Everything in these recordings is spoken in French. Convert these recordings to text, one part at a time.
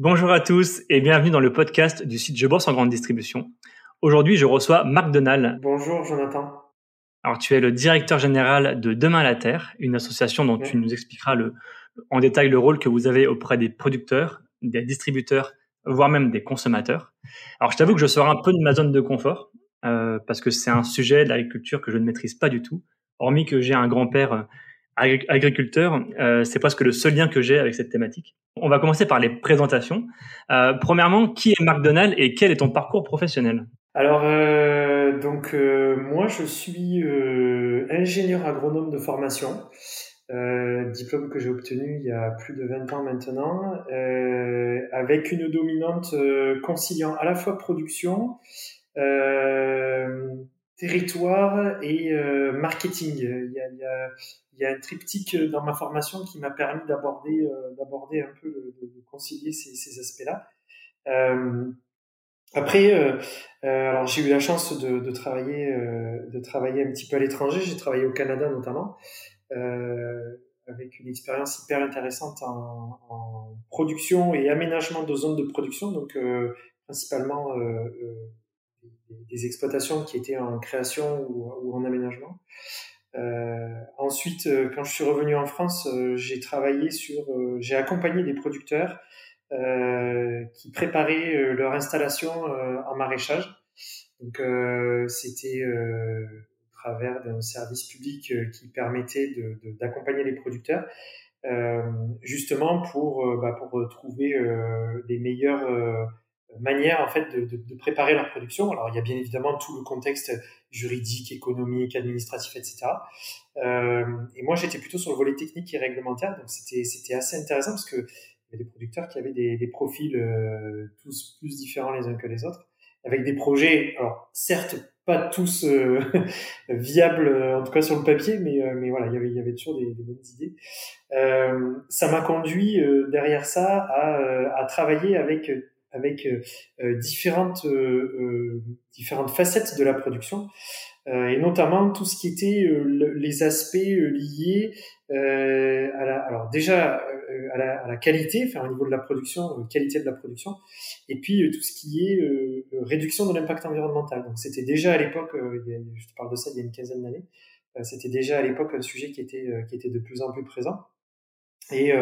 Bonjour à tous et bienvenue dans le podcast du site Je bosse en grande distribution. Aujourd'hui, je reçois Marc Donal. Bonjour Jonathan. Alors, tu es le directeur général de Demain la Terre, une association dont tu nous expliqueras le, en détail le rôle que vous avez auprès des producteurs, des distributeurs, voire même des consommateurs. Alors, je t'avoue que je sors un peu de ma zone de confort euh, parce que c'est un sujet de l'agriculture que je ne maîtrise pas du tout, hormis que j'ai un grand-père euh, agriculteur, euh, c'est presque le seul lien que j'ai avec cette thématique. On va commencer par les présentations. Euh, premièrement, qui est Marc Donald et quel est ton parcours professionnel? Alors, euh, donc moi, je suis ingénieur agronome de formation, diplôme que j'ai obtenu il y a plus de 20 ans maintenant, avec une dominante conciliant à la fois production, territoire et euh, marketing. Il, y a, il y, a, un triptyque dans ma formation qui m'a permis d'aborder euh, d'aborder un peu, de, concilier ces, aspects-là. Euh, après, euh, euh, alors j'ai eu la chance de, travailler de travailler un petit peu à l'étranger. J'ai travaillé au Canada notamment, avec une expérience hyper intéressante en, production et aménagement de zones de production, donc principalement des exploitations qui étaient en création ou, en aménagement. Euh, ensuite, euh, quand je suis revenu en France, euh, j'ai travaillé sur, j'ai accompagné des producteurs qui préparaient leur installation en maraîchage. Donc, c'était au travers d'un service public qui permettait d'accompagner les producteurs, justement pour, bah, pour trouver les meilleurs manière en fait de, préparer leur production. Alors il y a bien évidemment tout le contexte juridique, économique, administratif, etc. Euh, et moi j'étais plutôt sur le volet technique et réglementaire, donc c'était assez intéressant parce que il y a des producteurs qui avaient des, profils euh, tous plus différents les uns que les autres, avec des projets, alors certes pas tous euh, viables en tout cas sur le papier, mais mais voilà il y avait il y avait toujours des, des bonnes idées. Ça m'a conduit derrière ça à, à travailler avec avec euh, euh, différentes euh, différentes facettes de la production et notamment tout ce qui était les aspects liés à la, alors déjà à la, à la, qualité, enfin au niveau de la production, qualité de la production, et puis tout ce qui est réduction de l'impact environnemental. Donc c'était déjà à l'époque, je te parle de ça il y a une quinzaine d'années, c'était déjà à l'époque un sujet qui était qui était de plus en plus présent. Et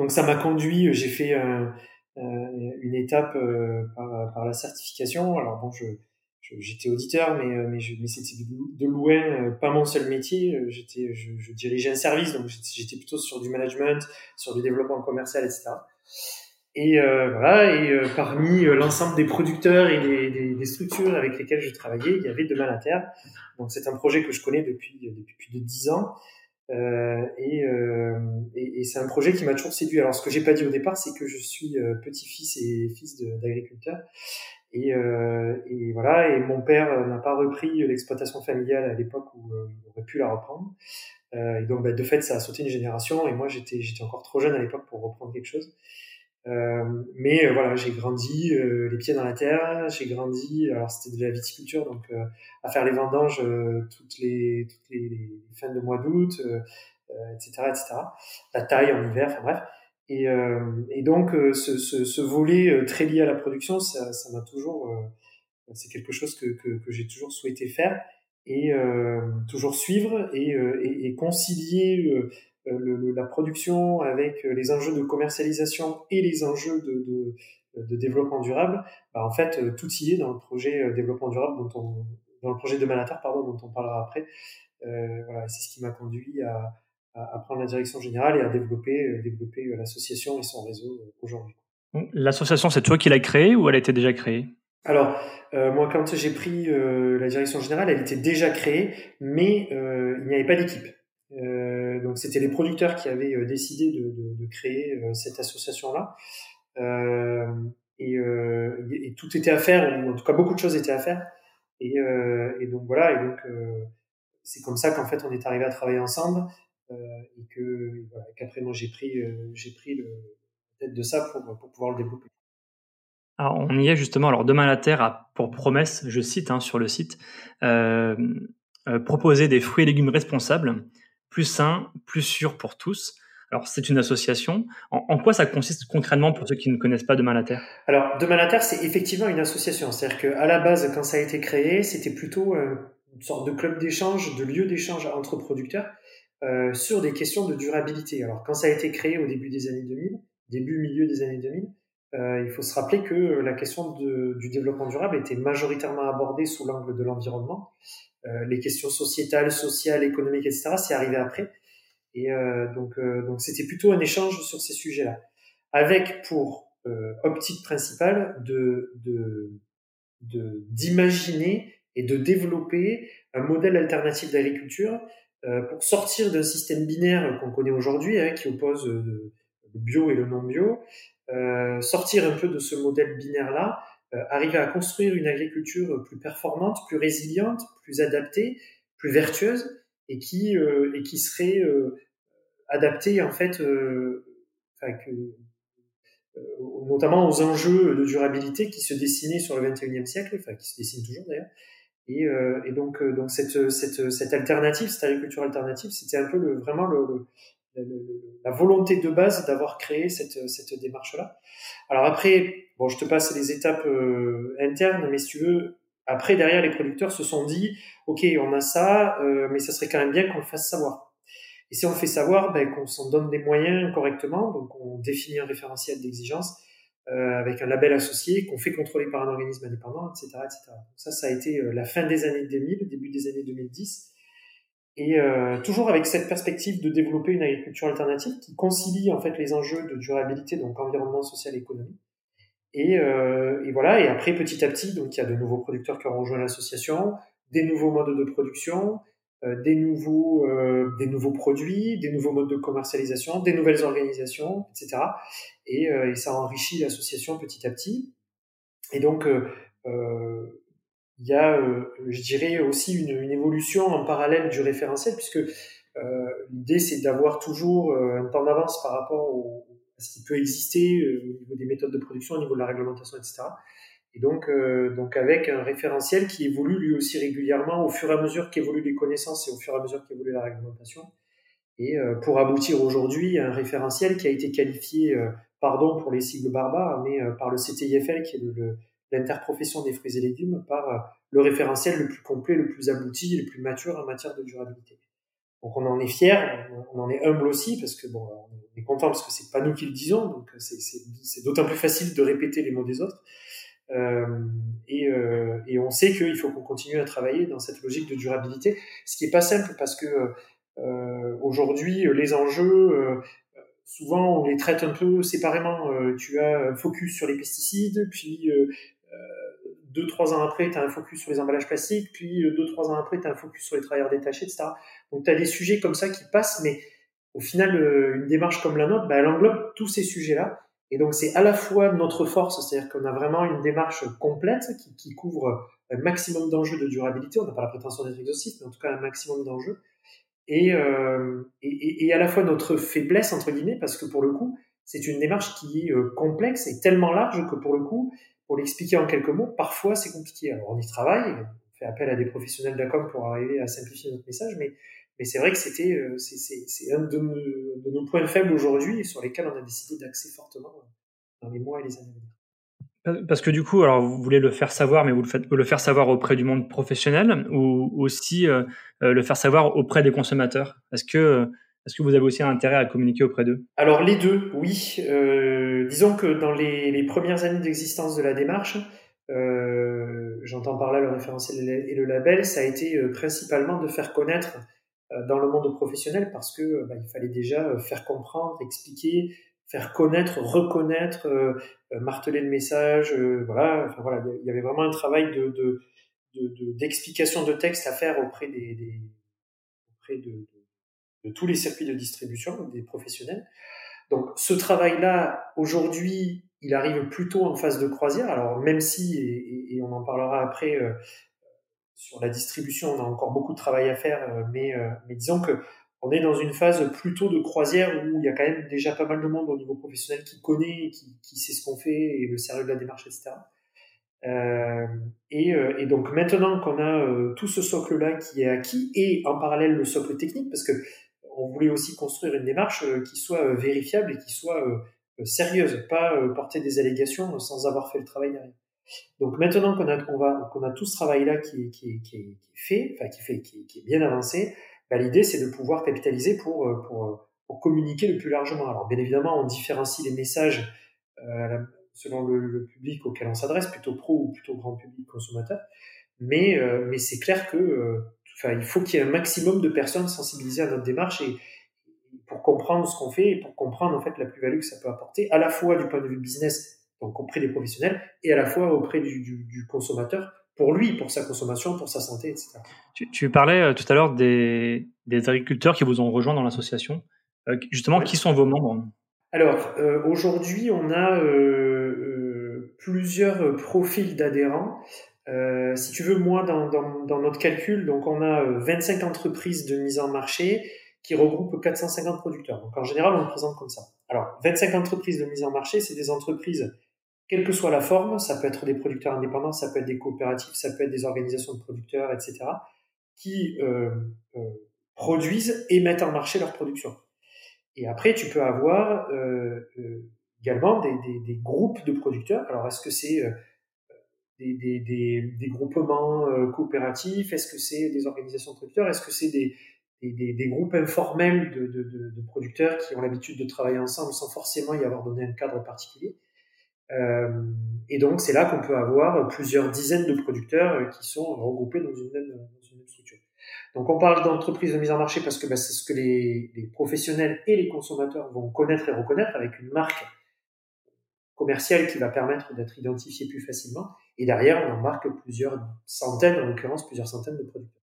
donc ça m'a conduit, j'ai fait un, une étape euh, par, la certification. Alors bon, j'étais auditeur, mais, euh, c'était de loin pas mon seul métier. Je, dirigeais un service, donc j'étais plutôt sur du management, sur du développement commercial, etc. Et euh, voilà, et euh, parmi l'ensemble des producteurs et des, structures avec lesquelles je travaillais, il y avait Demain la Terre. Donc c'est un projet que je connais depuis, depuis plus de dix ans. Euh, et, euh, et, et c'est un projet qui m'a toujours séduit. Alors, ce que j'ai pas dit au départ, c'est que je suis euh, petit-fils et fils d'agriculteur. Et, euh, et, voilà. Et mon père n'a pas repris l'exploitation familiale à l'époque où il aurait pu la reprendre. et donc, bah, de fait, ça a sauté une génération. Et moi, j'étais j'étais encore trop jeune à l'époque pour reprendre quelque chose. Euh, mais euh, voilà, j'ai grandi euh, les pieds dans la terre, j'ai grandi, alors c'était de la viticulture, donc à faire les vendanges toutes, les, toutes les, fins de mois d'août, etc., etc. La taille en hiver, enfin bref. Et, donc ce, ce, volet très lié à la production, ça, m'a toujours, c'est quelque chose que, que, j'ai toujours souhaité faire et toujours suivre et, et, concilier le, la production avec euh, les enjeux de commercialisation et les enjeux de, de, de développement durable, bah en fait, euh, tout y est dans le projet développement durable dont on, dans le projet de Malatar, pardon, dont on parlera après. Euh, voilà, c'est ce qui m'a conduit à, prendre la direction générale et à développer, développer l'association et son réseau aujourd'hui. L'association, c'est toi qui l'as créée ou elle était déjà créée? Alors, euh, moi, quand j'ai pris euh, la direction générale, elle était déjà créée, mais euh, il n'y avait pas d'équipe. Euh, donc c'était les producteurs qui avaient euh, décidé de, créer euh, cette association-là. Et, tout était à faire, en tout cas beaucoup de choses étaient à faire. Et, donc voilà, et donc c'est comme ça qu'en fait on est arrivé à travailler ensemble et que voilà, qu'après moi j'ai pris j'ai pris le tête de ça pour, pour pouvoir le développer. Alors, on y est justement. Alors, Demain la Terre a pour promesse, je cite hein, sur le site, proposer des fruits et légumes responsables plus sain, plus sûr pour tous. Alors, c'est une association. En, quoi ça consiste concrètement pour ceux qui ne connaissent pas Demain la Terre? Alors, Demain la Terre, c'est effectivement une association. C'est-à-dire qu'à la base, quand ça a été créé, c'était plutôt une sorte de club d'échange, de lieu d'échange entre producteurs euh, sur des questions de durabilité. Alors, quand ça a été créé au début des années 2000, début, milieu des années 2000, euh, il faut se rappeler que la question du développement durable était majoritairement abordée sous l'angle de l'environnement. Euh, les questions sociétales, sociales, économiques, etc., c'est arrivé après. Et euh, donc, euh, donc c'était plutôt un échange sur ces sujets-là, avec pour optique principale de d'imaginer et de développer un modèle alternatif d'agriculture euh, pour sortir d'un système binaire qu'on connaît aujourd'hui, hein, qui oppose le bio et le non bio, euh, sortir un peu de ce modèle binaire-là, arriver à construire une agriculture plus performante, plus résiliente, plus adaptée, plus vertueuse, et qui et qui serait adaptée en fait, enfin, que, notamment aux enjeux de durabilité qui se dessinaient sur le 21e siècle, enfin qui se dessinent toujours d'ailleurs, et, euh, et donc, euh, donc cette, cette, cette alternative, cette agriculture alternative, c'était un peu le, vraiment le, le, la volonté de base d'avoir créé cette, cette démarche-là. Alors après, bon, je te passe les étapes euh, internes, mais si tu veux, après, derrière, les producteurs se sont dit, OK, on a ça, euh, mais ça serait quand même bien qu'on le fasse savoir. Et si on le fait savoir, ben, qu'on s'en donne des moyens correctement, donc on définit un référentiel d'exigence, euh, avec un label associé qu'on fait contrôler par un organisme indépendant, etc., etc. Ça, ça a été la fin des années 2000, début des années 2010, et toujours avec cette perspective de développer une agriculture alternative qui concilie en fait les enjeux de durabilité, donc environnement, social, économie. Et, euh, et voilà. Et après, petit à petit, donc il y a de nouveaux producteurs qui ont rejoint l'association, des nouveaux modes de production, euh, des nouveaux euh, des nouveaux produits, des nouveaux modes de commercialisation, des nouvelles organisations, etc. Et, euh, et ça enrichit l'association petit à petit. Et donc il y a, je dirais aussi une, une, évolution en parallèle du référentiel, puisque l'idée c'est d'avoir toujours un temps d'avance par rapport au, à ce qui peut exister au niveau des méthodes de production, au niveau de la réglementation, etc. Et donc, euh, donc avec un référentiel qui évolue lui aussi régulièrement au fur et à mesure qu'évoluent les connaissances et au fur et à mesure qu'évolue la réglementation. Et euh, pour aboutir aujourd'hui à un référentiel qui a été qualifié, euh, pardon pour les sigles barbares, mais par le CTIFL, qui est l'interprofession des fruits et légumes, par le référentiel le plus complet, le plus abouti, le plus mature en matière de durabilité. Donc on en est fier, on en est humble aussi parce que bon, on est content parce que c'est pas nous qui le disons, donc c'est d'autant plus facile de répéter les mots des autres. Euh, et, euh, et, on sait qu'il faut qu'on continue à travailler dans cette logique de durabilité, ce qui est pas simple parce que euh, aujourd'hui les enjeux souvent on les traite un peu séparément. tu as focus sur les pesticides, puis deux trois ans après, tu as un focus sur les emballages plastiques, puis deux trois ans après, tu as un focus sur les travailleurs détachés, etc. Donc tu as des sujets comme ça qui passent, mais au final, une démarche comme la nôtre, bah, elle englobe tous ces sujets-là. Et donc c'est à la fois notre force, c'est-à-dire qu'on a vraiment une démarche complète qui, couvre un maximum d'enjeux de durabilité. On n'a pas la prétention d'être exhaustif, mais en tout cas un maximum d'enjeux. Et, euh, et, et, à la fois notre faiblesse entre guillemets, parce que pour le coup, c'est une démarche qui est euh, complexe et tellement large que pour le coup, pour l'expliquer en quelques mots, parfois c'est compliqué. Alors on y travaille, on fait appel à des professionnels d'ACOM pour arriver à simplifier notre message, mais c'est vrai que c'était, euh, c'est un de nos, points faibles aujourd'hui sur lesquels on a décidé d'axer fortement dans les mois et les années à venir. Parce que du coup, alors vous voulez le faire savoir, mais vous le faites le faire savoir auprès du monde professionnel ou aussi euh, euh, le faire savoir auprès des consommateurs? Est-ce que est-ce que vous avez aussi un intérêt à communiquer auprès d'eux? Alors les deux, oui. Euh, disons que dans les, premières années d'existence de la démarche, euh, j'entends par là le référentiel et le label, ça a été principalement de faire connaître euh, dans le monde professionnel parce que euh, bah, il fallait déjà euh, faire comprendre, expliquer, faire connaître, reconnaître, marteler le message. voilà, voilà, il y avait vraiment un travail de, de d'explication de, texte à faire auprès des, auprès de, tous les circuits de distribution des professionnels. Donc ce travail-là, aujourd'hui, il arrive plutôt en phase de croisière. Alors même si, et, on en parlera après, sur la distribution, on a encore beaucoup de travail à faire, euh, mais, euh, mais disons que on est dans une phase plutôt de croisière où il y a quand même déjà pas mal de monde au niveau professionnel qui connaît, qui, qui sait ce qu'on fait et le sérieux de la démarche, etc. Euh, et, euh, et, donc maintenant qu'on a tout ce socle-là qui est acquis et en parallèle le socle technique, parce que on voulait aussi construire une démarche qui soit vérifiable et qui soit sérieuse, pas porter des allégations sans avoir fait le travail derrière. Donc maintenant qu'on a, on va, qu'on a tout ce travail-là qui, qui, qui, est fait, enfin qui, fait, qui, est bien avancé, bah, l'idée c'est de pouvoir capitaliser pour, pour, communiquer le plus largement. Alors bien évidemment, on différencie les messages euh, selon le, public auquel on s'adresse, plutôt pro ou plutôt grand public consommateur, mais, euh, mais c'est clair que euh, enfin, il faut qu'il y ait un maximum de personnes sensibilisées à notre démarche et, pour comprendre ce qu'on fait et pour comprendre en fait la plus-value que ça peut apporter, à la fois du point de vue business, donc auprès des professionnels, et à la fois auprès du, du, du consommateur, pour lui, pour sa consommation, pour sa santé, etc. Tu, tu parlais euh, tout à l'heure des, des, agriculteurs qui vous ont rejoint dans l'association. Euh, justement, qui sont vos membres? Alors, euh, aujourd'hui, on a euh, plusieurs profils d'adhérents. Si tu veux, moi, dans, dans, dans, notre calcul, donc on a 25 entreprises de mise en marché qui regroupent 450 producteurs. Donc en général, on le présente comme ça. Alors, 25 entreprises de mise en marché, c'est des entreprises quelle que soit la forme, ça peut être des producteurs indépendants, ça peut être des coopératives, ça peut être des organisations de producteurs, etc., qui euh, euh, produisent et mettent en marché leur production. Et après, tu peux avoir euh, euh également des, des, des, groupes de producteurs. Alors, est-ce que c'est des, groupements euh, coopératifs? Est-ce que c'est des organisations de producteurs? Est-ce que c'est des, groupes informels de, producteurs qui ont l'habitude de travailler ensemble sans forcément y avoir donné un cadre particulier? Euh, et donc, c'est là qu'on peut avoir plusieurs dizaines de producteurs euh, qui sont regroupés dans une même, dans une même structure. Donc, on parle d'entreprise de mise en marché parce que bah, c'est ce que les, les, professionnels et les consommateurs vont connaître et reconnaître avec une marque commerciale qui va permettre d'être identifié plus facilement. Et derrière, on embarque plusieurs centaines, en l'occurrence plusieurs centaines de producteurs.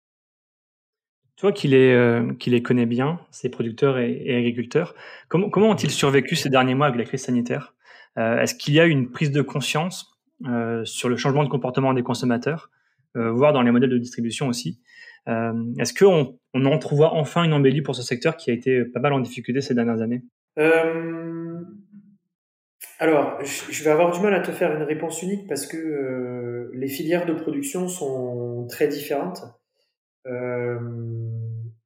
Toi qui les, euh, qui les connais bien, ces producteurs et, et agriculteurs, comment, comment ont-ils survécu ces derniers mois avec la crise sanitaire? Euh, est-ce qu'il y a une prise de conscience euh, sur le changement de comportement des consommateurs, euh, voire dans les modèles de distribution aussi? Est-ce qu'on on entrevoit enfin une embellie pour ce secteur qui a été pas mal en difficulté ces dernières années? Alors, je vais avoir du mal à te faire une réponse unique parce que euh, les filières de production sont très différentes euh,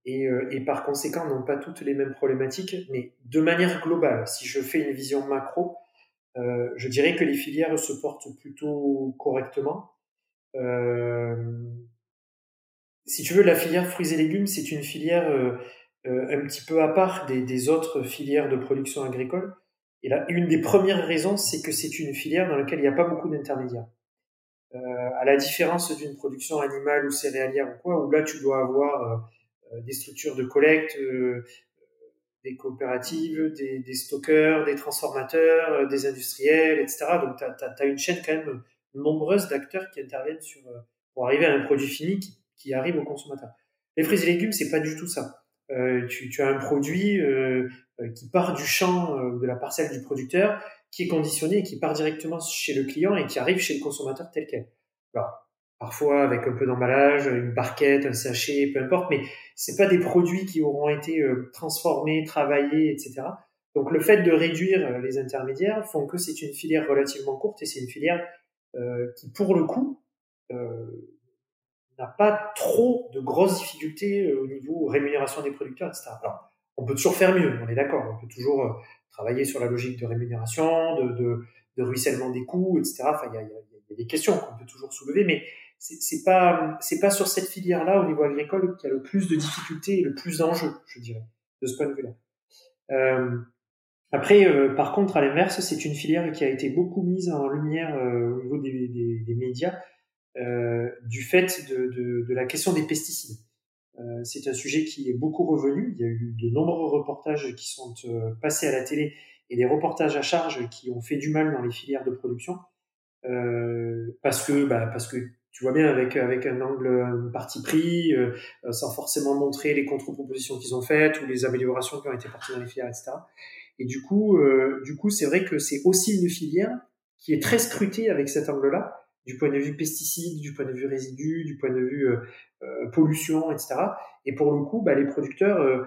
et, euh, et, par conséquent n'ont pas toutes les mêmes problématiques. Mais de manière globale, si je fais une vision macro, euh, je dirais que les filières se portent plutôt correctement. Euh, si tu veux, la filière fruits et légumes, c'est une filière euh, un petit peu à part des, des, autres filières de production agricole. Et là, une des premières raisons, c'est que c'est une filière dans laquelle il n'y a pas beaucoup d'intermédiaires. Euh, à la différence d'une production animale ou céréalière ou quoi, où là tu dois avoir euh, des structures de collecte, des coopératives, des, des, stockeurs, des transformateurs, euh, des industriels, etc. Donc, tu as, une chaîne quand même nombreuse d'acteurs qui interviennent sur, euh, pour arriver à un produit fini qui, qui arrive au consommateur. Les fruits et légumes, c'est pas du tout ça. Euh, tu, tu, as un produit euh, qui part du champ, euh, de la parcelle du producteur, qui est conditionné et qui part directement chez le client et qui arrive chez le consommateur tel quel. Alors, parfois avec un peu d'emballage, une barquette, un sachet, peu importe, mais c'est pas des produits qui auront été transformés, travaillés, etc. Donc le fait de réduire les intermédiaires font que c'est une filière relativement courte et c'est une filière euh, qui, pour le coup, euh, n'a pas trop de grosses difficultés au niveau rémunération des producteurs, etc. Alors, on peut toujours faire mieux, on est d'accord, on peut toujours travailler sur la logique de rémunération, de, ruissellement des coûts, etc. Enfin, il y a, des questions qu'on peut toujours soulever, mais c'est pas pas sur cette filière là au niveau agricole qu'il y a le plus de difficultés et le plus d'enjeux je dirais de ce point de vue là euh, après euh, par contre à l'inverse c'est une filière qui a été beaucoup mise en lumière euh, au niveau des, médias euh, du fait de, de, de, la question des pesticides. Euh, c'est un sujet qui est beaucoup revenu. Il y a eu de nombreux reportages qui sont euh, passés à la télé et des reportages à charge qui ont fait du mal dans les filières de production. Parce que bah, parce que tu vois bien avec avec un angle parti pris, euh, sans forcément montrer les contre-propositions qu'ils ont faites ou les améliorations qui ont été portées dans les filières, etc. Et du coup, euh, du coup, c'est vrai que c'est aussi une filière qui est très scrutée avec cet angle-là, du point de vue pesticides, du point de vue résidus, du point de vue euh, euh pollution, etc. Et pour le coup, bah, les producteurs euh,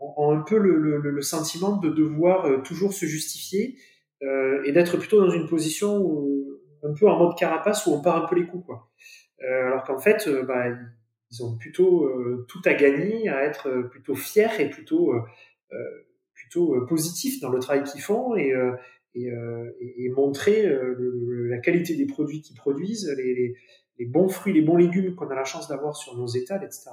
ont un peu le, sentiment de devoir toujours se justifier et d'être plutôt dans une position un peu en mode carapace où on part un peu les coups, quoi. Alors qu'en fait, bah, ils ils ont plutôt tout à gagner, à être plutôt fiers et plutôt plutôt positifs dans le travail qu'ils font et et, et, montrer la qualité des produits qu'ils produisent, les, bons fruits, les bons légumes qu'on a la chance d'avoir sur nos étals, etc.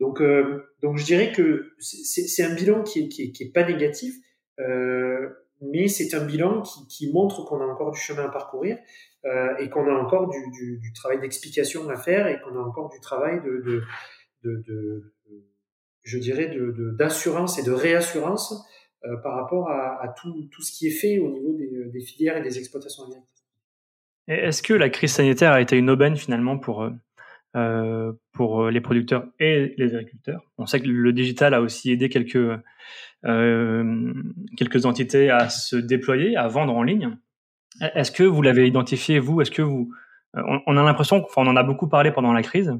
Donc, euh, donc je dirais que c'est un bilan qui est, qui est, qui est pas négatif, euh, mais c'est un bilan qui, montre qu'on a encore du chemin à parcourir euh, et qu'on a encore du, travail d'explication à faire et qu'on a encore du travail de, de, de, de d'assurance et de réassurance euh, par rapport à, tout, ce qui est fait au niveau des, des filières et des exploitations agricoles. Est-ce que la crise sanitaire a été une aubaine finalement pour euh, euh, pour euh, les producteurs et les agriculteurs? On sait que le digital a aussi aidé quelques, euh, quelques entités à se déployer, à vendre en ligne. Est-ce que vous l'avez identifié, vous? Que vous... On, a l'impression, enfin on en a beaucoup parlé pendant la crise,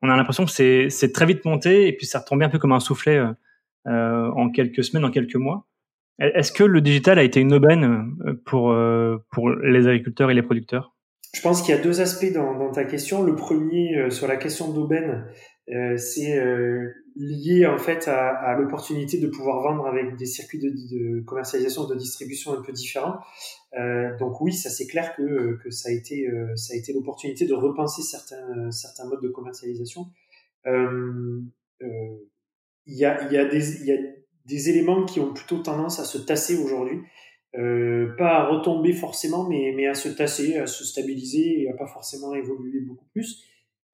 on a l'impression que c'est très vite monté et puis ça retombé un peu comme un soufflet euh, en quelques semaines, en quelques mois. Est-ce que le digital a été une aubaine pour, pour les agriculteurs et les producteurs? Je pense qu'il y a deux aspects dans, dans ta question. Le premier, euh, sur la question d'aubaine, euh, c'est euh, lié en fait à, à l'opportunité de pouvoir vendre avec des circuits de, de, commercialisation, de distribution un peu différents. Euh, donc oui, ça c'est clair que, que ça a été, ça a été l'opportunité de repenser certains, certains modes de commercialisation. Il y, a, y, a y a des éléments qui ont plutôt tendance à se tasser aujourd'hui. Euh, pas à retomber forcément, mais, mais à se tasser, à se stabiliser et à pas forcément évoluer beaucoup plus.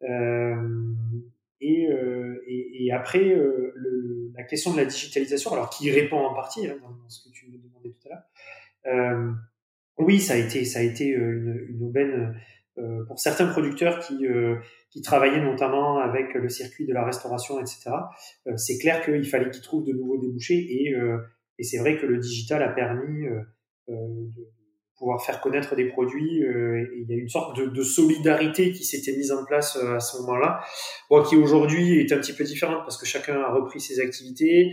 Euh, et, euh, et, et, après, euh, le, la question de la digitalisation, alors qui répond en partie hein, dans, ce que tu me demandais tout à l'heure. oui, ça a été, ça a été une, une aubaine pour certains producteurs qui, qui travaillaient notamment avec le circuit de la restauration, etc. c'est clair qu'il fallait qu'ils trouvent de nouveaux débouchés et et c'est vrai que le digital a permis euh, euh, de pouvoir faire connaître des produits. Euh, et il y a une sorte de, de solidarité qui s'était mise en place à ce moment-là, bon, qui aujourd'hui est un petit peu différente parce que chacun a repris ses activités.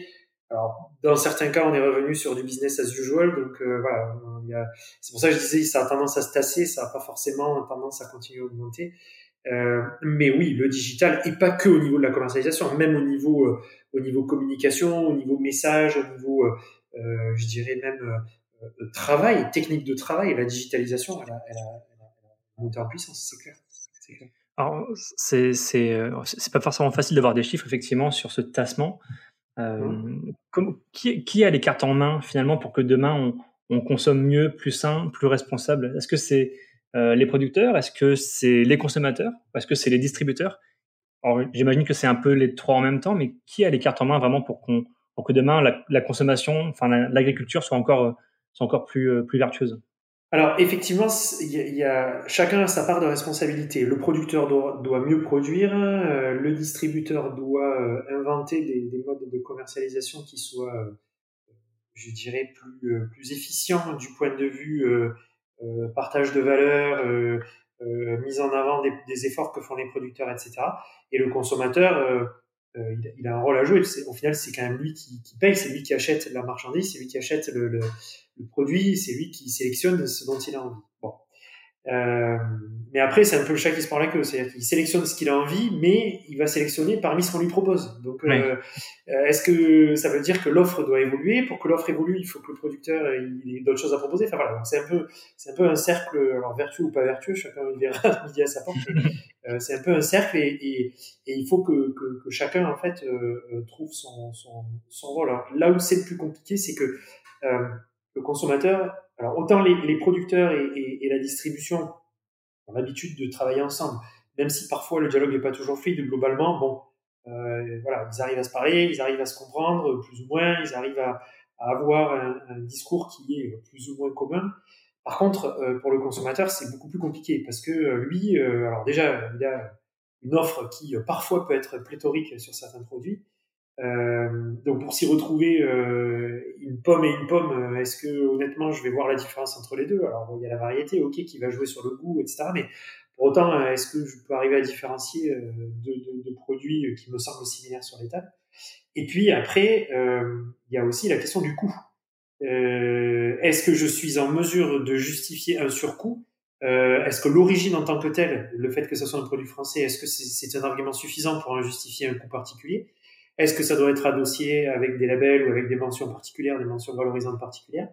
Alors, dans certains cas, on est revenu sur du business as usual, donc voilà. C'est pour ça que je disais, ça a tendance à se tasser, ça n'a pas forcément tendance à continuer à augmenter. Euh, mais oui, le digital, et pas que au niveau de la commercialisation, même au niveau, au niveau communication, au niveau message, au niveau euh, je dirais même euh, travail, technique de travail, la digitalisation, elle a, elle a, elle a monté en puissance, c'est clair. clair. Alors, c'est, euh, pas forcément facile d'avoir des chiffres, effectivement, sur ce tassement. Euh, mmh. comme, qui, qui, a les cartes en main, finalement, pour que demain, on, on consomme mieux, plus sain, plus responsable? Est-ce que c'est euh, les producteurs Est-ce que c'est les consommateurs? Est-ce que c'est les distributeurs? J'imagine que c'est un peu les trois en même temps, mais qui a les cartes en main vraiment pour qu'on pour que demain la, consommation, enfin l'agriculture soit encore soit encore plus euh, plus vertueuse? Alors effectivement, y, a chacun a sa part de responsabilité. Le producteur doit, mieux produire, euh, le distributeur doit inventer des, des, modes de commercialisation qui soient, je dirais, plus plus efficients du point de vue partage de valeur, mise en avant des, des, efforts que font les producteurs, etc. Et le consommateur euh, il, il, a un rôle à jouer. Au final, c'est quand même lui qui, qui paye, c'est lui qui achète la marchandise, c'est lui qui achète le, le, le produit, c'est lui qui sélectionne ce dont il a envie. Bon. Euh, mais après, c'est un peu le chat qui se prend la queue. C'est-à-dire qu'il sélectionne ce qu'il a envie, mais il va sélectionner parmi ce qu'on lui propose. Donc, euh, euh, est-ce que ça veut dire que l'offre doit évoluer? Pour que l'offre évolue, il faut que le producteur il ait d'autres choses à proposer. Enfin voilà, c'est un peu, c'est un peu un cercle, alors vertueux ou pas vertueux, chacun il verra midi à sa porte. euh, c'est un peu un cercle et, et, et il faut que, que, que, chacun en fait euh, trouve son, son, son rôle. Alors, là où c'est le plus compliqué, c'est que le consommateur alors autant les, producteurs et, la distribution ont l'habitude de travailler ensemble, même si parfois le dialogue n'est pas toujours fluide, globalement, bon, euh, voilà, ils arrivent à se parler, ils arrivent à se comprendre plus ou moins, ils arrivent à, avoir un, discours qui est plus ou moins commun. Par contre, euh, pour le consommateur, c'est beaucoup plus compliqué parce que euh, lui, alors déjà, il a une offre qui parfois peut être pléthorique sur certains produits, euh, donc pour s'y retrouver euh, une pomme et une pomme, euh, est-ce que honnêtement je vais voir la différence entre les deux? Alors il y a la variété, ok, qui va jouer sur le goût, etc. Mais pour autant, euh, est-ce que je peux arriver à différencier euh, produits qui me semblent similaires sur les tables? Et puis après, il y a aussi la question du coût. est-ce que je suis en mesure de justifier un surcoût? Est-ce que l'origine en tant que telle, le fait que ce soit un produit français, est-ce que c'est un argument suffisant pour en justifier un coût particulier? Est-ce que ça doit être adossé avec des labels ou avec des mentions particulières, des mentions valorisantes particulières?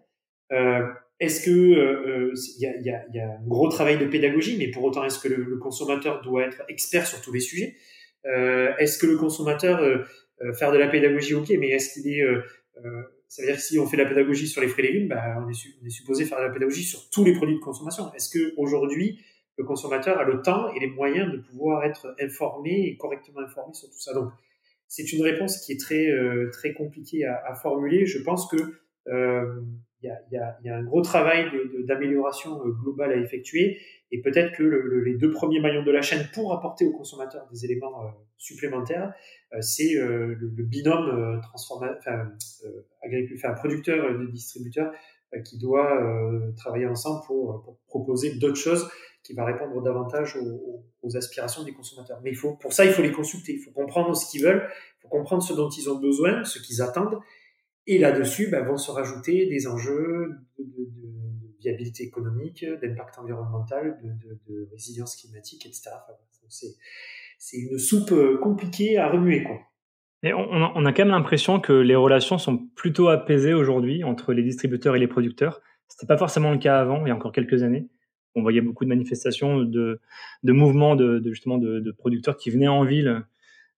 Est-ce que il euh, euh, y, a, y, a, y, a, un gros travail de pédagogie, mais pour autant, est-ce que le, le, consommateur doit être expert sur tous les sujets? Euh, Est-ce que le consommateur euh, faire de la pédagogie, ok, mais est-ce qu'il est, ça veut dire que si on fait de la pédagogie sur les fruits et légumes, bah, on, est on est supposé faire de la pédagogie sur tous les produits de consommation? Est-ce que aujourd'hui le consommateur a le temps et les moyens de pouvoir être informé et correctement informé sur tout ça? Donc, c'est une réponse qui est très très compliquée à, formuler. Je pense que euh, il y a, un gros travail d'amélioration euh, globale à effectuer et peut-être que les deux premiers maillons de la chaîne pour apporter aux consommateurs des éléments euh, supplémentaires, euh, c'est le, binôme transformateur, enfin, agriculteur, enfin, producteur et distributeur qui doit travailler ensemble pour, proposer d'autres choses qui va répondre davantage aux, aux, aspirations des consommateurs. Mais il faut, pour ça, il faut les consulter, il faut comprendre ce qu'ils veulent, il faut comprendre ce dont ils ont besoin, ce qu'ils attendent, et là-dessus, bah, vont se rajouter des enjeux de, de, de viabilité économique, d'impact environnemental, de, résilience climatique, etc. Enfin, c'est une soupe euh, compliquée à remuer. Quoi. Et on, on a quand même l'impression que les relations sont plutôt apaisées aujourd'hui entre les distributeurs et les producteurs. Ce n'était pas forcément le cas avant, il y a encore quelques années. On voyait beaucoup de manifestations, de, de mouvements de, justement de, producteurs qui venaient en ville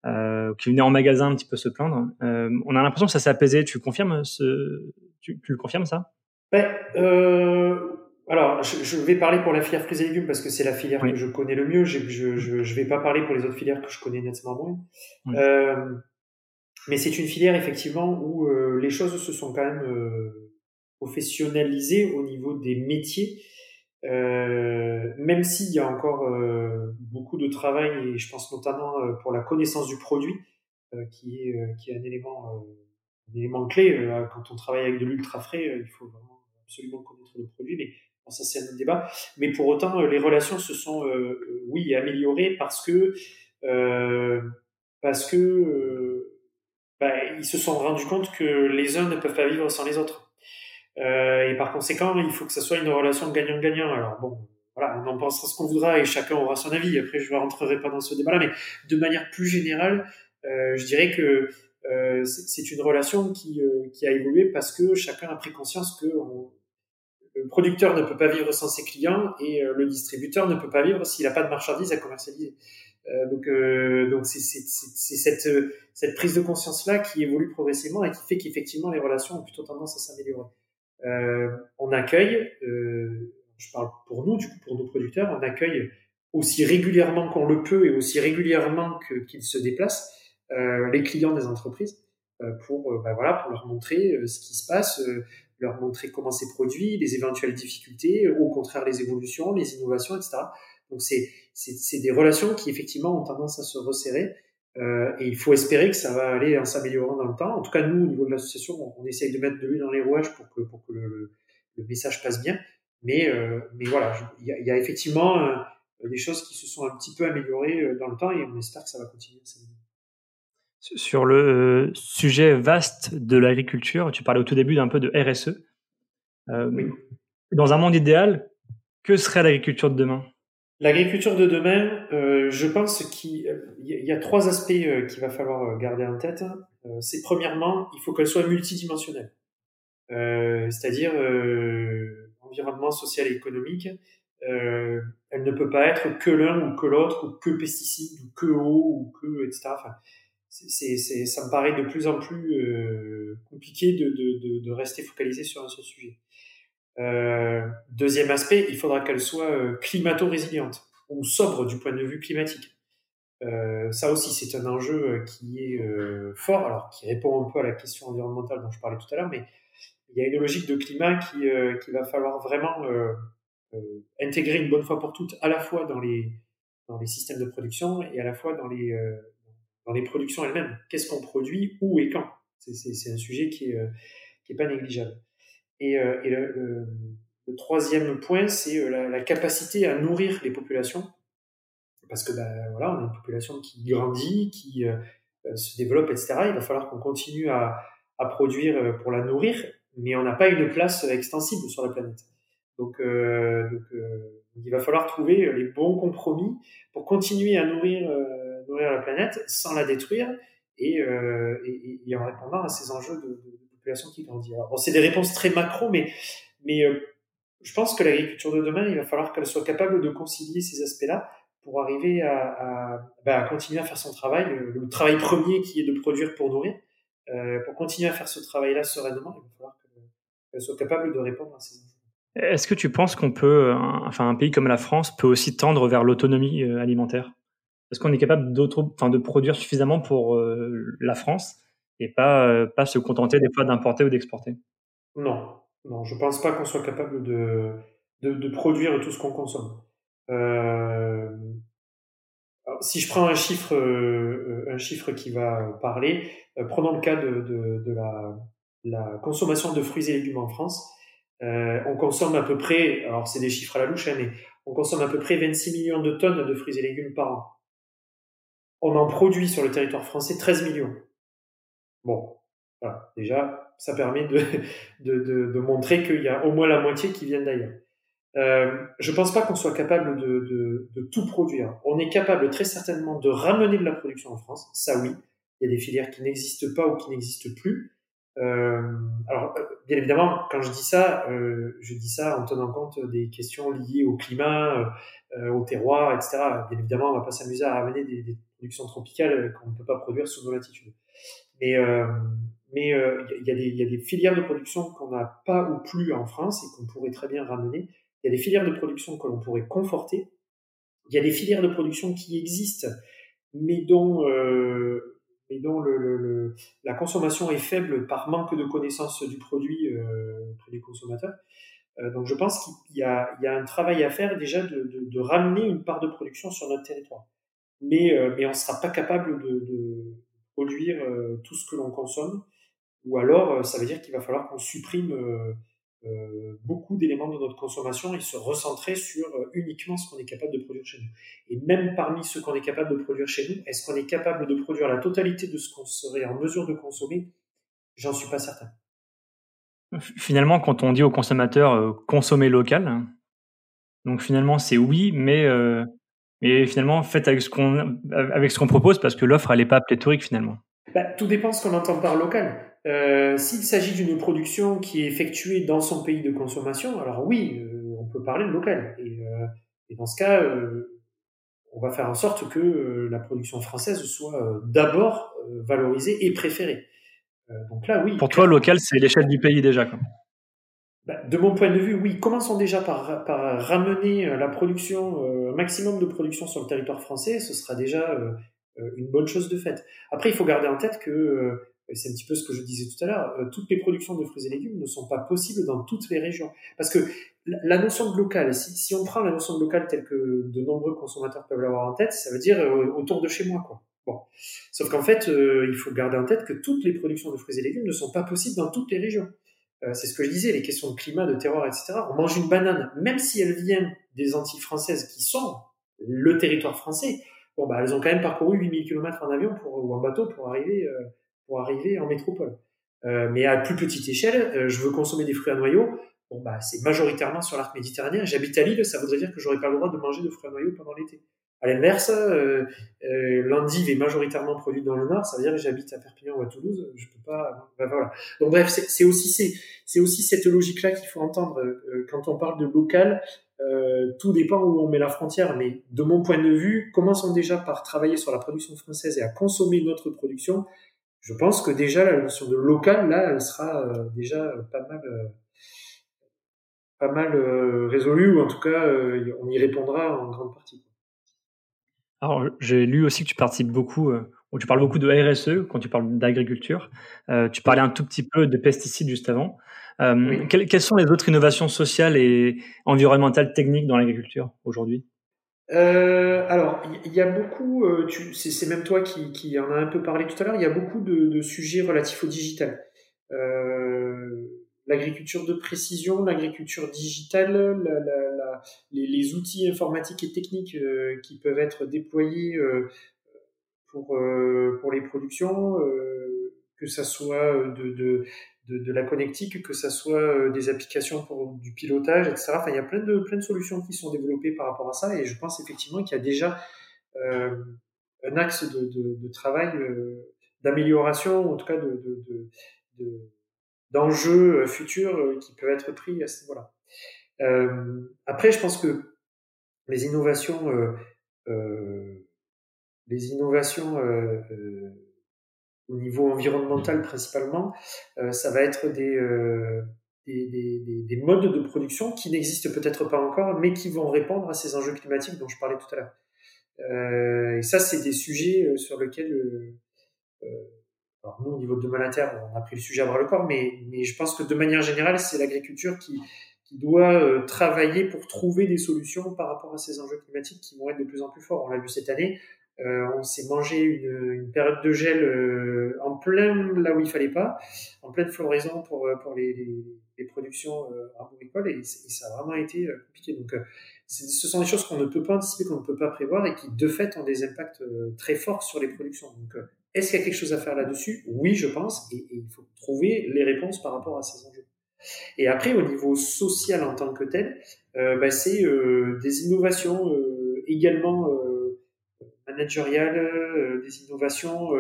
euh, qui venaient en magasin un petit peu se plaindre. Euh, on a l'impression que ça s'est apaisé. Tu confirmes ce, tu, tu le confirmes ça? Ben, euh, alors, je, je, vais parler pour la filière fruits et légumes parce que c'est la filière que je connais le mieux. Je, je, je, vais pas parler pour les autres filières que je connais nettement moins. Euh, mais c'est une filière effectivement où euh, les choses se sont quand même euh, professionnalisées au niveau des métiers. Euh, même s'il y a encore euh, beaucoup de travail, et je pense notamment euh, pour la connaissance du produit, qui, est, qui est un élément, un élément clé. quand on travaille avec de l'ultra frais, il faut vraiment absolument connaître le produit, mais bon, ça c'est un autre débat. Mais pour autant, les relations se sont, oui, améliorées parce que, parce que bah, ils se sont rendus compte que les uns ne peuvent pas vivre sans les autres. Euh, et par conséquent, il faut que ça soit une relation gagnant-gagnant. Alors bon, voilà, on en pensera ce qu'on voudra et chacun aura son avis. Après, je ne rentrerai pas dans ce débat-là, mais de manière plus générale, euh, je dirais que euh, c'est une relation qui, euh, qui a évolué parce que chacun a pris conscience que le producteur ne peut pas vivre sans ses clients et euh, le distributeur ne peut pas vivre s'il n'a pas de marchandises à commercialiser. Euh, donc, donc c'est cette, cette prise de conscience là qui évolue progressivement et qui fait qu'effectivement les relations ont plutôt tendance à s'améliorer. Euh, on accueille, euh, je parle pour nous, du coup pour nos producteurs, on accueille aussi régulièrement qu'on le peut et aussi régulièrement qu'ils se déplacent euh, les clients des entreprises pour, bah voilà, pour leur montrer ce qui se passe, leur montrer comment c'est produit, les éventuelles difficultés, au contraire les évolutions, les innovations, etc. Donc c'est c'est des relations qui effectivement ont tendance à se resserrer euh, et il faut espérer que ça va aller en s'améliorant dans le temps. En tout cas, nous, au niveau de l'association, on, on, essaye de mettre de l'huile dans les rouages pour que, pour que le, le message passe bien. Mais, euh, mais voilà, il y a, y a, effectivement euh, des choses qui se sont un petit peu améliorées dans le temps et on espère que ça va continuer à s'améliorer. Sur le sujet vaste de l'agriculture, tu parlais au tout début d'un peu de RSE. oui. Dans un monde idéal, que serait l'agriculture de demain? L'agriculture de demain, euh, je pense qu'il y a trois aspects euh, qu'il va falloir euh, garder en tête. Euh, c'est premièrement, il faut qu'elle soit multidimensionnelle, euh, c'est-à-dire euh, environnement social et économique. elle ne peut pas être que l'un ou que l'autre, ou que pesticides, ou que eau, ou que etc. Enfin, c'est, c'est, ça me paraît de plus en plus compliqué de, de, de, de, rester focalisé sur un seul sujet. Euh, deuxième aspect, il faudra qu'elle soit euh, climato-résiliente ou sobre du point de vue climatique. Euh, ça aussi, c'est un enjeu qui est fort, alors qui répond un peu à la question environnementale dont je parlais tout à l'heure, mais il y a une logique de climat qui va falloir vraiment intégrer une bonne fois pour toutes, à la fois dans les dans les systèmes de production et à la fois dans les dans les productions elles-mêmes. Qu'est-ce qu'on produit, où et quand? C'est un sujet qui est qui est pas négligeable. Et, euh, et le, le, troisième point, c'est euh, la, la, capacité à nourrir les populations. Parce que ben, voilà, on a une population qui grandit, qui euh, se développe, etc. Il va falloir qu'on continue à, à, produire pour la nourrir, mais on n'a pas une place extensible sur la planète. Donc, euh, donc euh, il va falloir trouver les bons compromis pour continuer à nourrir, nourrir la planète sans la détruire et, et, et, en répondant à ces enjeux de qui grandit. bon, c'est des réponses très macro, mais, mais je pense que l'agriculture de demain, il va falloir qu'elle soit capable de concilier ces aspects-là pour arriver à, bah, continuer à faire son travail, le, travail premier qui est de produire pour nourrir. Euh, pour continuer à faire ce travail-là sereinement, il va falloir qu'elle soit capable de répondre à ces enjeux. Est-ce que tu penses qu'on peut, enfin, un pays comme la France peut aussi tendre vers l'autonomie euh, alimentaire? Est-ce qu'on est capable de produire suffisamment pour euh, la France? Et pas, euh, pas se contenter des fois d'importer ou d'exporter Non, non, je pense pas qu'on soit capable de, de, produire tout ce qu'on consomme. Euh, si je prends un chiffre, euh, un chiffre qui va parler, prenons le cas de, de, la, la, consommation de fruits et légumes en France. On consomme à peu près, alors c'est des chiffres à la louche, hein, mais on consomme à peu près 26 millions de tonnes de fruits et légumes par an. On en produit sur le territoire français 13 millions. Bon, déjà, ça permet de, montrer qu'il y a au moins la moitié qui viennent d'ailleurs. Euh, je pense pas qu'on soit capable de, tout produire. On est capable très certainement de ramener de la production en France, ça oui. Il y a des filières qui n'existent pas ou qui n'existent plus. Euh, alors, euh, bien évidemment, quand je dis ça, euh, je dis ça en tenant compte des questions liées au climat, au terroir, etc. Bien évidemment, on va pas s'amuser à ramener des productions tropicales qu'on ne peut pas produire sous nos latitudes. Mais mais il y, a des, filières de production qu'on n'a pas ou plus en France et qu'on pourrait très bien ramener. Il y a des filières de production que l'on pourrait conforter. Il y a des filières de production qui existent, mais dont, euh, mais dont la consommation est faible par manque de connaissance du produit euh, auprès des consommateurs. Euh, donc je pense qu'il y, y, a un travail à faire déjà de, de, ramener une part de production sur notre territoire. Mais, euh, mais on ne sera pas capable de produire euh, tout ce que l'on consomme, ou alors euh, ça veut dire qu'il va falloir qu'on supprime euh, beaucoup d'éléments de notre consommation et se recentrer sur uniquement ce qu'on est capable de produire chez nous. Et même parmi ce qu'on est capable de produire chez nous, est-ce qu'on est capable de produire la totalité de ce qu'on serait en mesure de consommer? J'en suis pas certain. Finalement, quand on dit aux consommateurs consommer local, donc finalement c'est oui, mais mais finalement faites avec ce qu'on avec ce qu'on propose parce que l'offre elle est pas pléthorique finalement. Bah, tout dépend ce qu'on entend par local. Euh, S'il s'agit d'une production qui est effectuée dans son pays de consommation, alors oui, euh, on peut parler de local. Et, euh, et dans ce cas, on va faire en sorte que la production française soit d'abord valorisée et préférée. donc là, oui. Pour toi, local, c'est l'échelle du pays déjà. Quoi. Bah, de mon point de vue, oui. Commençons déjà par, ramener la production, un maximum de production sur le territoire français. Ce sera déjà une bonne chose de faite. Après, il faut garder en tête que c'est un petit peu ce que je disais tout à l'heure, euh, toutes les productions de fruits et légumes ne sont pas possibles dans toutes les régions. Parce que la notion de local, si, on prend la notion de local telle que de nombreux consommateurs peuvent l'avoir en tête, ça veut dire euh, autour de chez moi, quoi. Sauf qu'en fait, euh, il faut garder en tête que toutes les productions de fruits et légumes ne sont pas possibles dans toutes les régions. C'est ce que je disais, les questions de climat, de terroir, etc. On mange une banane, même si elle vient des Antilles françaises qui sont le territoire français, bon, bah, elles ont quand même parcouru 8000 km en avion pour, ou en bateau pour arriver pour arriver en métropole. Euh, mais à plus petite échelle, euh, je veux consommer des fruits à noyaux. Bon, bah, c'est majoritairement sur l'arc méditerranéen. J'habite à Lille, ça voudrait dire que j'aurais pas le droit de manger de fruits à noyaux pendant l'été. À l'inverse, euh, euh, l'endive est majoritairement produite dans le nord, ça veut dire que j'habite à Perpignan ou à Toulouse, je peux pas. Bah, voilà. Donc bref, c'est aussi c'est aussi cette logique-là qu'il faut entendre euh, quand on parle de local. Euh, tout dépend où on met la frontière, mais de mon point de vue, commençons déjà par travailler sur la production française et à consommer notre production je pense que déjà la notion de local, là, elle sera euh, déjà euh, pas mal, euh, pas mal résolue, ou en tout cas, on y répondra en grande partie. Alors, j'ai lu aussi que tu participes beaucoup, ou tu parles beaucoup de RSE quand tu parles d'agriculture. tu parlais un tout petit peu de pesticides juste avant. Oui. quelles, quelles, sont les autres innovations sociales et environnementales techniques dans l'agriculture aujourd'hui? Euh, alors, il y, a beaucoup, euh, c'est même toi qui, qui, en a un peu parlé tout à l'heure, il y a beaucoup de, de, sujets relatifs au digital. Euh, l'agriculture de précision, l'agriculture digitale, les, outils informatiques et techniques euh, qui peuvent être déployés euh, pour, euh, pour les productions, que ça soit de, de la connectique, que ça soit des applications pour du pilotage, etc. Il y a plein de solutions qui sont développées par rapport à ça, et je pense effectivement qu'il y a déjà un axe de, travail d'amélioration, en tout cas de, d'enjeux futurs qui peuvent être pris à ce niveau-là. après, je pense que les innovations, les innovations au niveau environnemental principalement, euh, ça va être des, euh, des, des, des, modes de production qui n'existent peut-être pas encore, mais qui vont répondre à ces enjeux climatiques dont je parlais tout à l'heure. Euh, et ça, c'est des sujets euh, sur lesquels, euh, nous, au niveau de Demain la Terre, on a pris le sujet à bras le corps, mais, je pense que de manière générale, c'est l'agriculture qui, doit travailler pour trouver des solutions par rapport à ces enjeux climatiques qui vont être de plus en plus forts. On l'a vu cette année, euh, on s'est mangé une, période de gel euh, en plein là où il fallait pas, en pleine floraison pour, euh, les, productions arboricoles et, et, ça a vraiment été compliqué. Donc, ce sont des choses qu'on ne peut pas anticiper, qu'on ne peut pas prévoir et qui, de fait, ont des impacts très forts sur les productions. Donc, est-ce qu'il y a quelque chose à faire là-dessus? Oui, je pense, et, il faut trouver les réponses par rapport à ces enjeux. Et après, au niveau social en tant que tel, euh, bah, c'est euh, des innovations euh, également managériales, des innovations.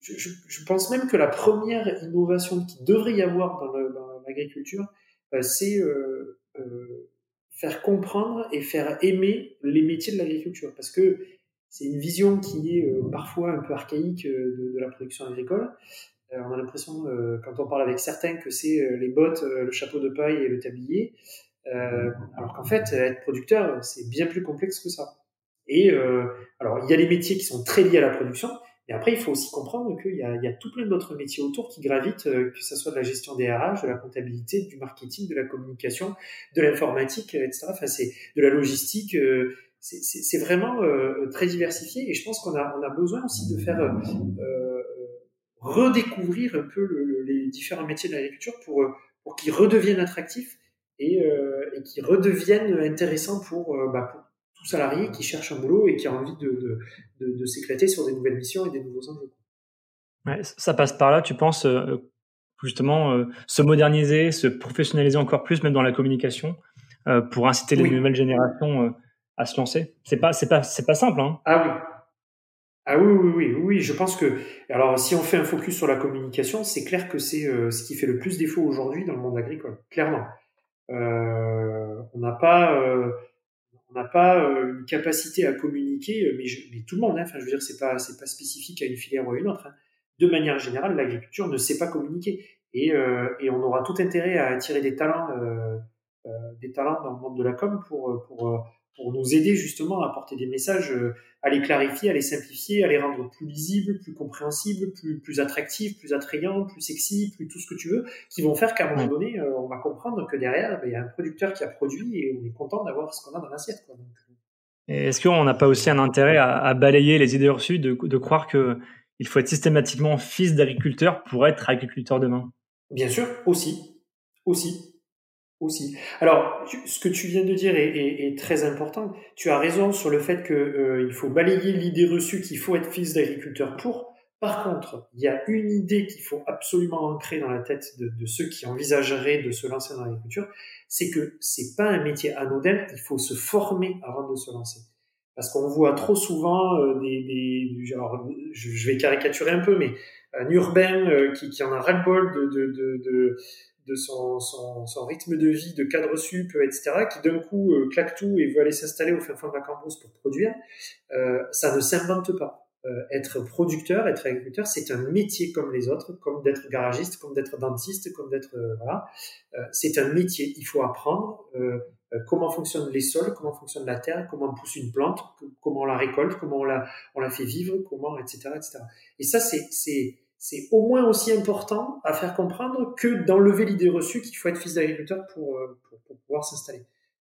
Je, je, je, pense même que la première innovation qui devrait y avoir dans l'agriculture, c'est faire comprendre et faire aimer les métiers de l'agriculture. Parce que c'est une vision qui est parfois un peu archaïque de, de la production agricole. on a l'impression, quand on parle avec certains, que c'est les bottes, le chapeau de paille et le tablier. alors qu'en fait, être producteur, c'est bien plus complexe que ça. Et euh, alors, il y a les métiers qui sont très liés à la production, mais après, il faut aussi comprendre qu'il y, y a, tout plein d'autres métiers autour qui gravitent, euh, que ce soit de la gestion des RH, de la comptabilité, du marketing, de la communication, de l'informatique, etc. Enfin, c'est de la logistique. Euh, c'est vraiment euh, très diversifié et je pense qu'on a, on a besoin aussi de faire euh, redécouvrir un peu le, les différents métiers de l'agriculture pour, pour qu'ils redeviennent attractifs et, et qu'ils redeviennent intéressants pour, bah, pour salarié qui cherche un boulot et qui a envie de, de, de, s'éclater sur des nouvelles missions et des nouveaux enjeux. Ouais, ça passe par là, tu penses, euh, justement, euh, se moderniser, se professionnaliser encore plus, même dans la communication, euh, pour inciter les nouvelles générations à se lancer. C'est pas, c'est pas, c'est pas simple, hein. Ah oui. Ah oui, oui, oui, oui, je pense que, alors, si on fait un focus sur la communication, c'est clair que c'est ce qui fait le plus défaut aujourd'hui dans le monde agricole, clairement. on n'a pas, on n'a pas euh, une capacité à communiquer, euh, mais, tout le monde, hein, enfin, je veux dire, c'est pas, pas spécifique à une filière ou à une autre. Hein. De manière générale, l'agriculture ne sait pas communiquer, et, euh, et, on aura tout intérêt à attirer des talents, euh, euh, des talents dans le monde de la com pour, pour, pour nous aider justement à apporter des messages, euh, à les clarifier, à les simplifier, à les rendre plus lisibles, plus compréhensibles, plus, plus attractifs, plus attrayants, plus sexy, plus tout ce que tu veux, qui vont faire qu'à un moment donné, euh, on va comprendre que derrière, ben, il y a un producteur qui a produit et on est content d'avoir ce qu'on a dans l'assiette. Euh. Est-ce qu'on n'a pas aussi un intérêt à, à balayer les idées reçues de, de croire que il faut être systématiquement fils d'agriculteur pour être agriculteur demain? Bien sûr, aussi, aussi aussi. Alors, ce que tu viens de dire est, très important. Tu as raison sur le fait qu'il euh, faut balayer l'idée reçue qu'il faut être fils d'agriculteur pour. Par contre, il y a une idée qu'il faut absolument ancrer dans la tête de, ceux qui envisageraient de se lancer dans l'agriculture, c'est que c'est pas un métier anodin. Il faut se former avant de se lancer. Parce qu'on voit trop souvent euh, des, alors, je, vais caricaturer un peu, mais un urbain euh, qui, en a ras-le-bol de, de son, son, rythme de vie, de cadre sup, etc., qui d'un coup euh, claque tout et veut aller s'installer au fin fond de la campus pour produire, euh, ça ne s'invente pas. Euh, être producteur, être agriculteur, c'est un métier comme les autres, comme d'être garagiste, comme d'être dentiste, comme d'être voilà. C'est un métier. Il faut apprendre comment fonctionnent les sols, comment fonctionne la terre, comment pousse une plante, comment on la récolte, comment on la on la fait vivre, comment etc etc. Et ça c'est c'est au moins aussi important à faire comprendre que d'enlever l'idée reçue qu'il faut être fils d'agriculteur pour, euh, pour, pour, pouvoir s'installer.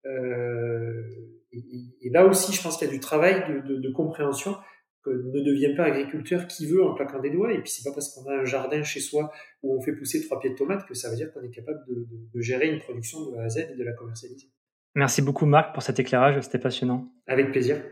Euh, et, et, là aussi, je pense qu'il y a du travail de, de, de, compréhension que ne devient pas agriculteur qui veut en claquant des doigts. Et puis c'est pas parce qu'on a un jardin chez soi où on fait pousser trois pieds de tomates que ça veut dire qu'on est capable de, de, gérer une production de A à Z et de la commercialiser. Merci beaucoup Marc pour cet éclairage, c'était passionnant. Avec plaisir.